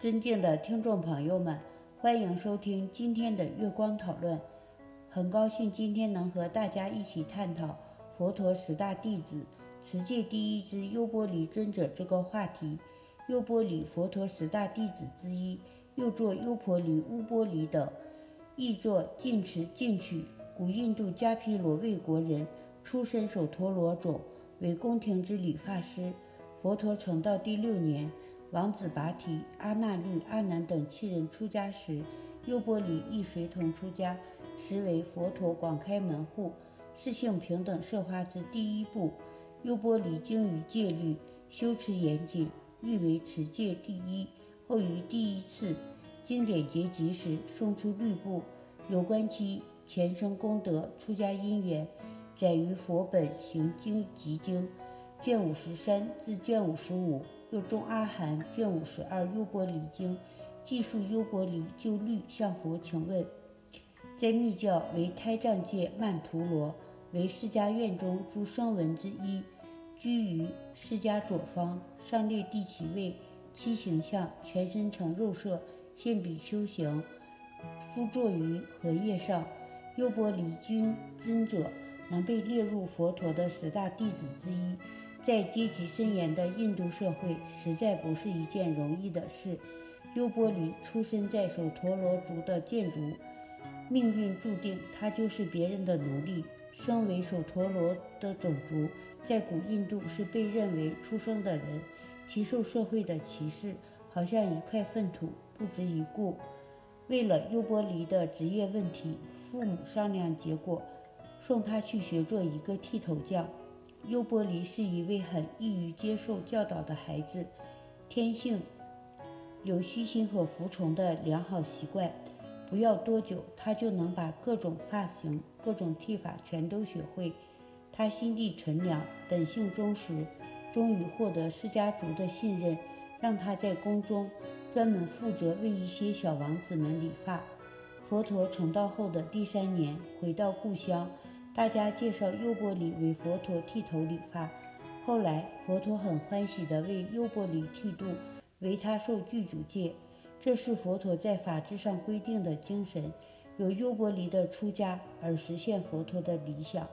尊敬的听众朋友们，欢迎收听今天的月光讨论。很高兴今天能和大家一起探讨佛陀十大弟子、持戒第一之优波离尊者这个话题。优波离，佛陀十大弟子之一，又作优婆离、乌波离等，译作净持净取，古印度迦毗罗卫国人，出身首陀罗种，为宫廷之理发师。佛陀成道第六年，王子拔提、阿那律、阿难等七人出家时，优波离亦随同出家，实为佛陀广开门户、世性平等设化之第一步。优波离精于戒律，修持严谨，誉为持戒第一。后于第一次经典结集时，送出律部，有关其前生功德、出家因缘，载于佛本行经集经。卷五十三至卷五十五，又中阿含卷五十二优波离经，记述优波离就律向佛请问，在密教为胎藏界曼陀罗，为释迦院中诸声闻之一，居于释迦左方，上列第七位，其形象全身呈肉色，现比丘形，敷坐于荷叶上。优波离君尊者能被列入佛陀的十大弟子之一。在阶级森严的印度社会，实在不是一件容易的事。优波离出生在首陀罗族的建族，命运注定他就是别人的奴隶。身为首陀罗的种族，在古印度是被认为出生的人，其受社会的歧视，好像一块粪土，不值一顾。为了优波离的职业问题，父母商量结果，送他去学做一个剃头匠。优波离是一位很易于接受教导的孩子，天性有虚心和服从的良好习惯。不要多久，他就能把各种发型、各种剃法全都学会。他心地纯良，本性忠实，终于获得释迦族的信任，让他在宫中专门负责为一些小王子们理发。佛陀成道后的第三年，回到故乡。大家介绍优波离为佛陀剃头理发，后来佛陀很欢喜地为优波离剃度，为他受具足戒。这是佛陀在法制上规定的精神，由优波离的出家而实现佛陀的理想。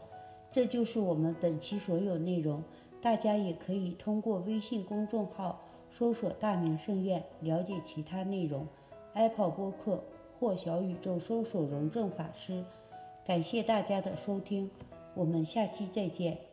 这就是我们本期所有内容。大家也可以通过微信公众号搜索“大明圣院”了解其他内容。Apple 播客或小宇宙搜索“荣正法师”。感谢大家的收听，我们下期再见。